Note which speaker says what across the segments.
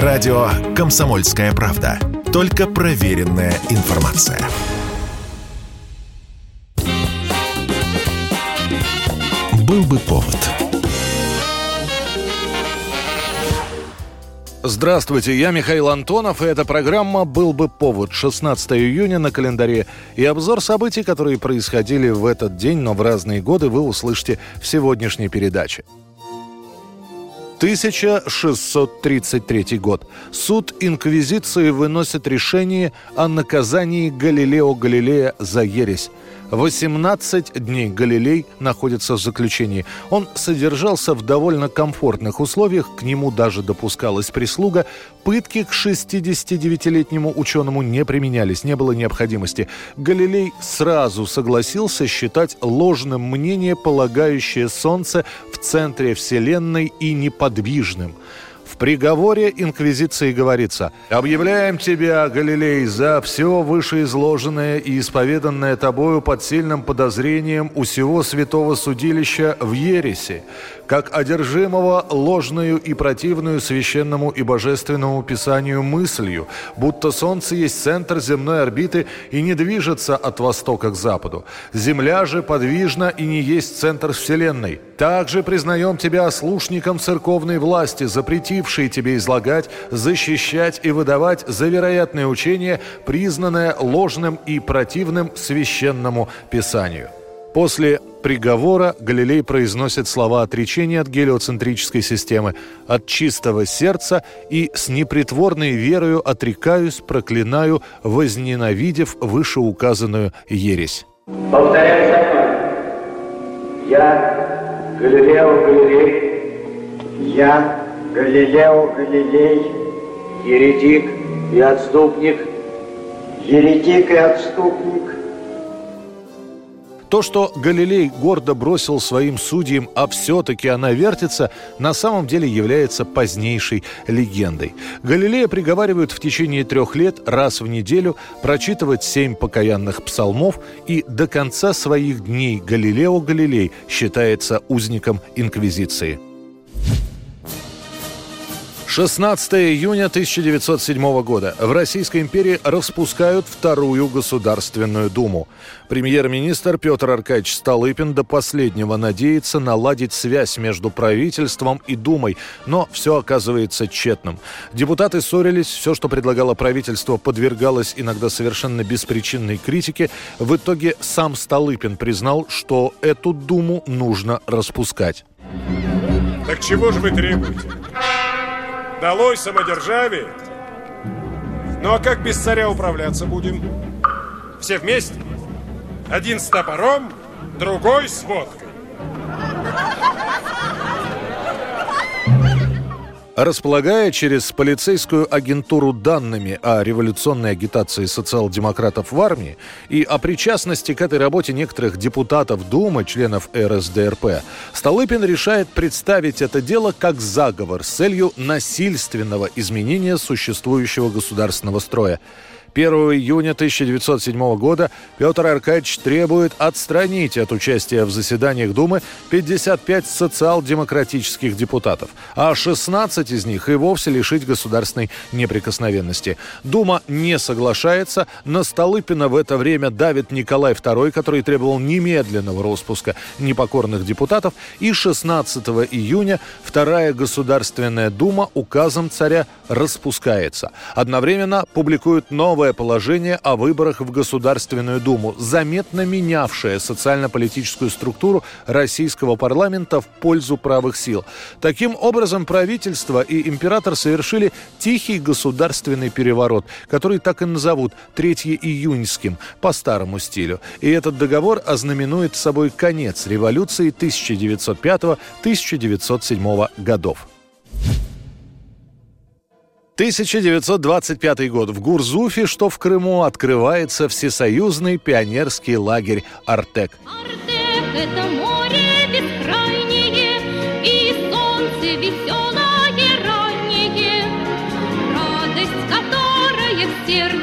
Speaker 1: Радио «Комсомольская правда». Только проверенная информация. Был бы повод.
Speaker 2: Здравствуйте, я Михаил Антонов, и эта программа «Был бы повод» 16 июня на календаре. И обзор событий, которые происходили в этот день, но в разные годы, вы услышите в сегодняшней передаче. 1633 год. Суд Инквизиции выносит решение о наказании Галилео Галилея за ересь. 18 дней Галилей находится в заключении. Он содержался в довольно комфортных условиях, к нему даже допускалась прислуга. Пытки к 69-летнему ученому не применялись, не было необходимости. Галилей сразу согласился считать ложным мнение, полагающее Солнце в центре Вселенной и неподвижным. Приговоре Инквизиции говорится «Объявляем тебя, Галилей, за все вышеизложенное и исповеданное тобою под сильным подозрением у всего святого судилища в ересе, как одержимого ложную и противную священному и божественному писанию мыслью, будто Солнце есть центр земной орбиты и не движется от востока к западу. Земля же подвижна и не есть центр Вселенной. Также признаем тебя ослушником церковной власти, запретившей тебе излагать, защищать и выдавать за вероятное учение, признанное ложным и противным священному писанию. После приговора Галилей произносит слова отречения от гелиоцентрической системы, от чистого сердца и с непритворной верою отрекаюсь, проклинаю, возненавидев вышеуказанную ересь.
Speaker 3: Повторяю. Я Галилео Галилей, я Галилео Галилей, еретик и отступник, еретик и отступник –
Speaker 2: то, что Галилей гордо бросил своим судьям, а все-таки она вертится, на самом деле является позднейшей легендой. Галилея приговаривают в течение трех лет раз в неделю прочитывать семь покаянных псалмов, и до конца своих дней Галилео Галилей считается узником Инквизиции. 16 июня 1907 года. В Российской империи распускают Вторую Государственную Думу. Премьер-министр Петр Аркадьевич Столыпин до последнего надеется наладить связь между правительством и Думой, но все оказывается тщетным. Депутаты ссорились, все, что предлагало правительство, подвергалось иногда совершенно беспричинной критике. В итоге сам Столыпин признал, что эту Думу нужно распускать.
Speaker 4: Так чего же вы требуете? Долой самодержавие. Ну а как без царя управляться будем? Все вместе? Один с топором, другой с водкой.
Speaker 2: Располагая через полицейскую агентуру данными о революционной агитации социал-демократов в армии и о причастности к этой работе некоторых депутатов Думы, членов РСДРП, Столыпин решает представить это дело как заговор с целью насильственного изменения существующего государственного строя. 1 июня 1907 года Петр Аркадьевич требует отстранить от участия в заседаниях Думы 55 социал-демократических депутатов, а 16 из них и вовсе лишить государственной неприкосновенности. Дума не соглашается, на Столыпина в это время давит Николай II, который требовал немедленного распуска непокорных депутатов, и 16 июня Вторая Государственная Дума указом царя распускается. Одновременно публикуют новое новое положение о выборах в Государственную Думу, заметно менявшее социально-политическую структуру российского парламента в пользу правых сил. Таким образом, правительство и император совершили тихий государственный переворот, который так и назовут 3 июньским по старому стилю. И этот договор ознаменует собой конец революции 1905-1907 годов. 1925 год. В Гурзуфе, что в Крыму, открывается всесоюзный пионерский лагерь «Артек». Артек – это море бескрайнее, и солнце веселое раннее, радость, которая в сердце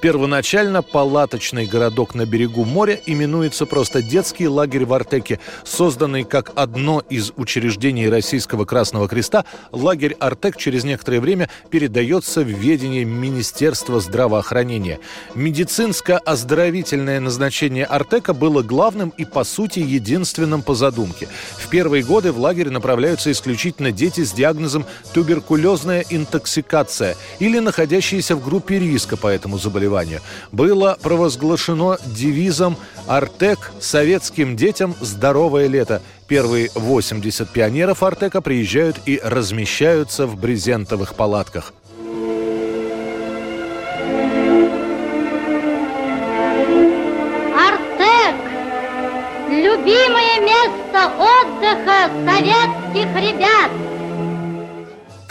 Speaker 2: Первоначально палаточный городок на берегу моря именуется просто детский лагерь в Артеке. Созданный как одно из учреждений Российского Красного Креста, лагерь Артек через некоторое время передается в ведение Министерства здравоохранения. Медицинско-оздоровительное назначение Артека было главным и, по сути, единственным по задумке. В первые годы в лагерь направляются исключительно дети с диагнозом туберкулезная интоксикация или находящиеся в группе риска по этому заболеванию заболевания, было провозглашено девизом «Артек советским детям здоровое лето». Первые 80 пионеров Артека приезжают и размещаются в брезентовых палатках.
Speaker 5: Любимое место отдыха советских ребят –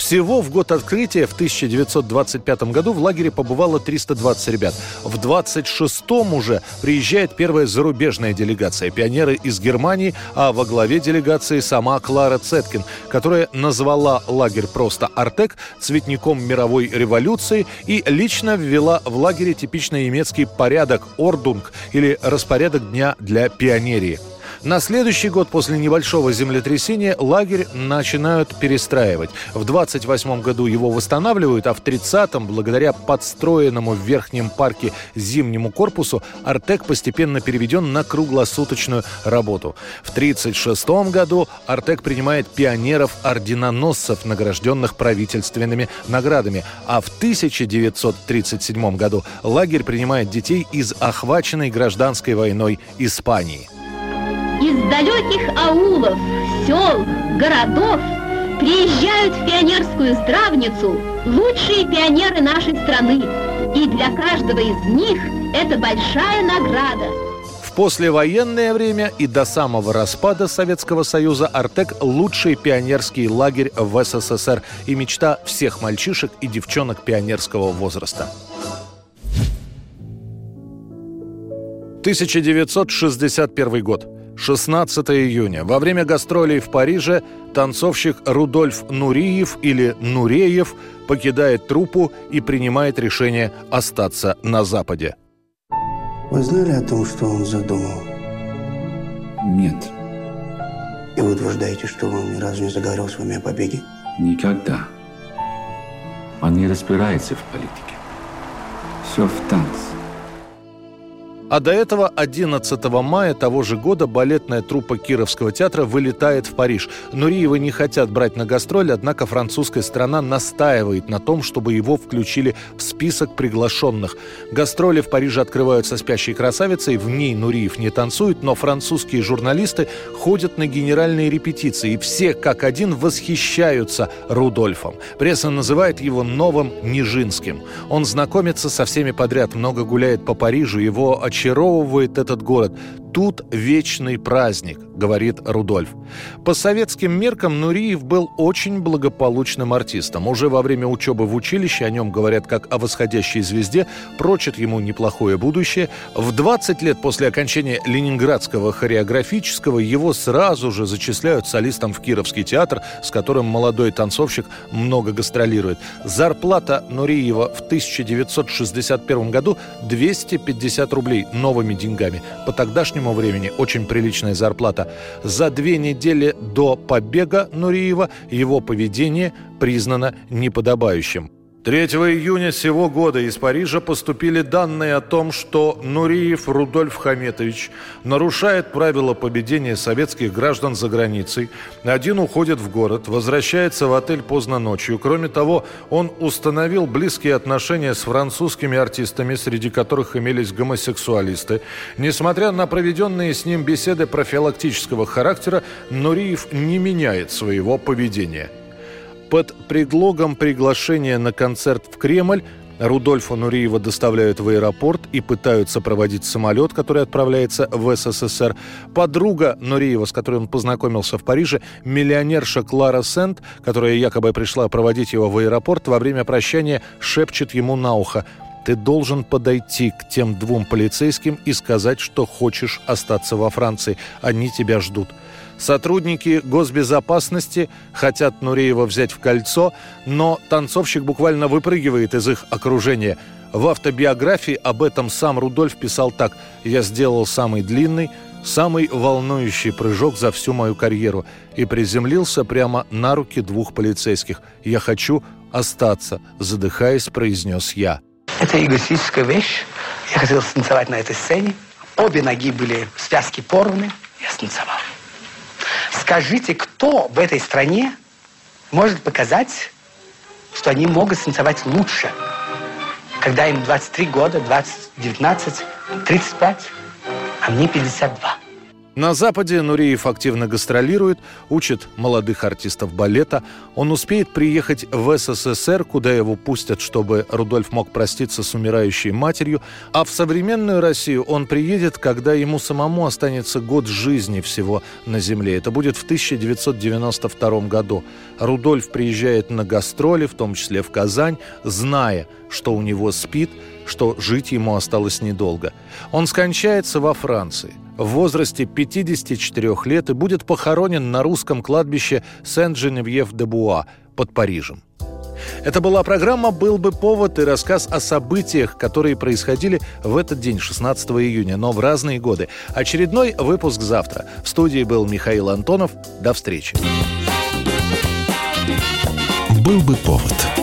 Speaker 2: всего в год открытия в 1925 году в лагере побывало 320 ребят. В 26-м уже приезжает первая зарубежная делегация – пионеры из Германии, а во главе делегации сама Клара Цеткин, которая назвала лагерь просто «Артек» цветником мировой революции и лично ввела в лагере типичный немецкий порядок «Ordnung» или распорядок дня для пионерии – на следующий год после небольшого землетрясения лагерь начинают перестраивать. В 28 году его восстанавливают, а в 30-м, благодаря подстроенному в Верхнем парке зимнему корпусу, Артек постепенно переведен на круглосуточную работу. В 36 году Артек принимает пионеров-орденоносцев, награжденных правительственными наградами, а в 1937 году лагерь принимает детей из охваченной гражданской войной Испании.
Speaker 5: Далеких аулов, сел, городов приезжают в пионерскую здравницу лучшие пионеры нашей страны. И для каждого из них это большая награда.
Speaker 2: В послевоенное время и до самого распада Советского Союза «Артек» – лучший пионерский лагерь в СССР и мечта всех мальчишек и девчонок пионерского возраста. 1961 год. 16 июня. Во время гастролей в Париже танцовщик Рудольф Нуриев или Нуреев покидает труппу и принимает решение остаться на Западе.
Speaker 6: Вы знали о том, что он задумал?
Speaker 7: Нет.
Speaker 6: И вы утверждаете, что он ни разу не заговорил с вами о побеге?
Speaker 7: Никогда. Он не разбирается в политике. Все в танце.
Speaker 2: А до этого 11 мая того же года балетная труппа Кировского театра вылетает в Париж. Нуриева не хотят брать на гастроль, однако французская страна настаивает на том, чтобы его включили в список приглашенных. Гастроли в Париже открываются спящей красавицей, в ней Нуриев не танцует, но французские журналисты ходят на генеральные репетиции, и все как один восхищаются Рудольфом. Пресса называет его новым Нижинским. Он знакомится со всеми подряд, много гуляет по Парижу, его очевидно очаровывает этот город. Тут вечный праздник, говорит Рудольф. По советским меркам Нуриев был очень благополучным артистом. Уже во время учебы в училище о нем говорят как о восходящей звезде, прочат ему неплохое будущее. В 20 лет после окончания Ленинградского хореографического его сразу же зачисляют солистом в Кировский театр, с которым молодой танцовщик много гастролирует. Зарплата Нуриева в 1961 году 250 рублей новыми деньгами. По тогдашнему нынешнему времени очень приличная зарплата. За две недели до побега Нуриева его поведение признано неподобающим. 3 июня сего года из Парижа поступили данные о том, что Нуриев Рудольф Хаметович нарушает правила поведения советских граждан за границей. Один уходит в город, возвращается в отель поздно ночью. Кроме того, он установил близкие отношения с французскими артистами, среди которых имелись гомосексуалисты. Несмотря на проведенные с ним беседы профилактического характера, Нуриев не меняет своего поведения. Под предлогом приглашения на концерт в Кремль Рудольфа Нуриева доставляют в аэропорт и пытаются проводить самолет, который отправляется в СССР. Подруга Нуриева, с которой он познакомился в Париже, миллионерша Клара Сент, которая якобы пришла проводить его в аэропорт, во время прощания шепчет ему на ухо ты должен подойти к тем двум полицейским и сказать, что хочешь остаться во Франции. Они тебя ждут. Сотрудники госбезопасности хотят Нуреева взять в кольцо, но танцовщик буквально выпрыгивает из их окружения. В автобиографии об этом сам Рудольф писал так «Я сделал самый длинный, самый волнующий прыжок за всю мою карьеру и приземлился прямо на руки двух полицейских. «Я хочу остаться», — задыхаясь, произнес я.
Speaker 6: Это эгоистическая вещь. Я хотел станцевать на этой сцене. Обе ноги были связки порваны. Я станцевал. Скажите, кто в этой стране может показать, что они могут станцевать лучше, когда им 23 года, 20, 19, 35, а мне 52.
Speaker 2: На Западе Нуриев активно гастролирует, учит молодых артистов балета. Он успеет приехать в СССР, куда его пустят, чтобы Рудольф мог проститься с умирающей матерью. А в современную Россию он приедет, когда ему самому останется год жизни всего на Земле. Это будет в 1992 году. Рудольф приезжает на гастроли, в том числе в Казань, зная, что у него спит, что жить ему осталось недолго. Он скончается во Франции – в возрасте 54 лет и будет похоронен на русском кладбище Сен-Женевьев-де-Буа под Парижем. Это была программа «Был бы повод» и рассказ о событиях, которые происходили в этот день, 16 июня, но в разные годы. Очередной выпуск завтра. В студии был Михаил Антонов. До встречи.
Speaker 1: «Был бы повод»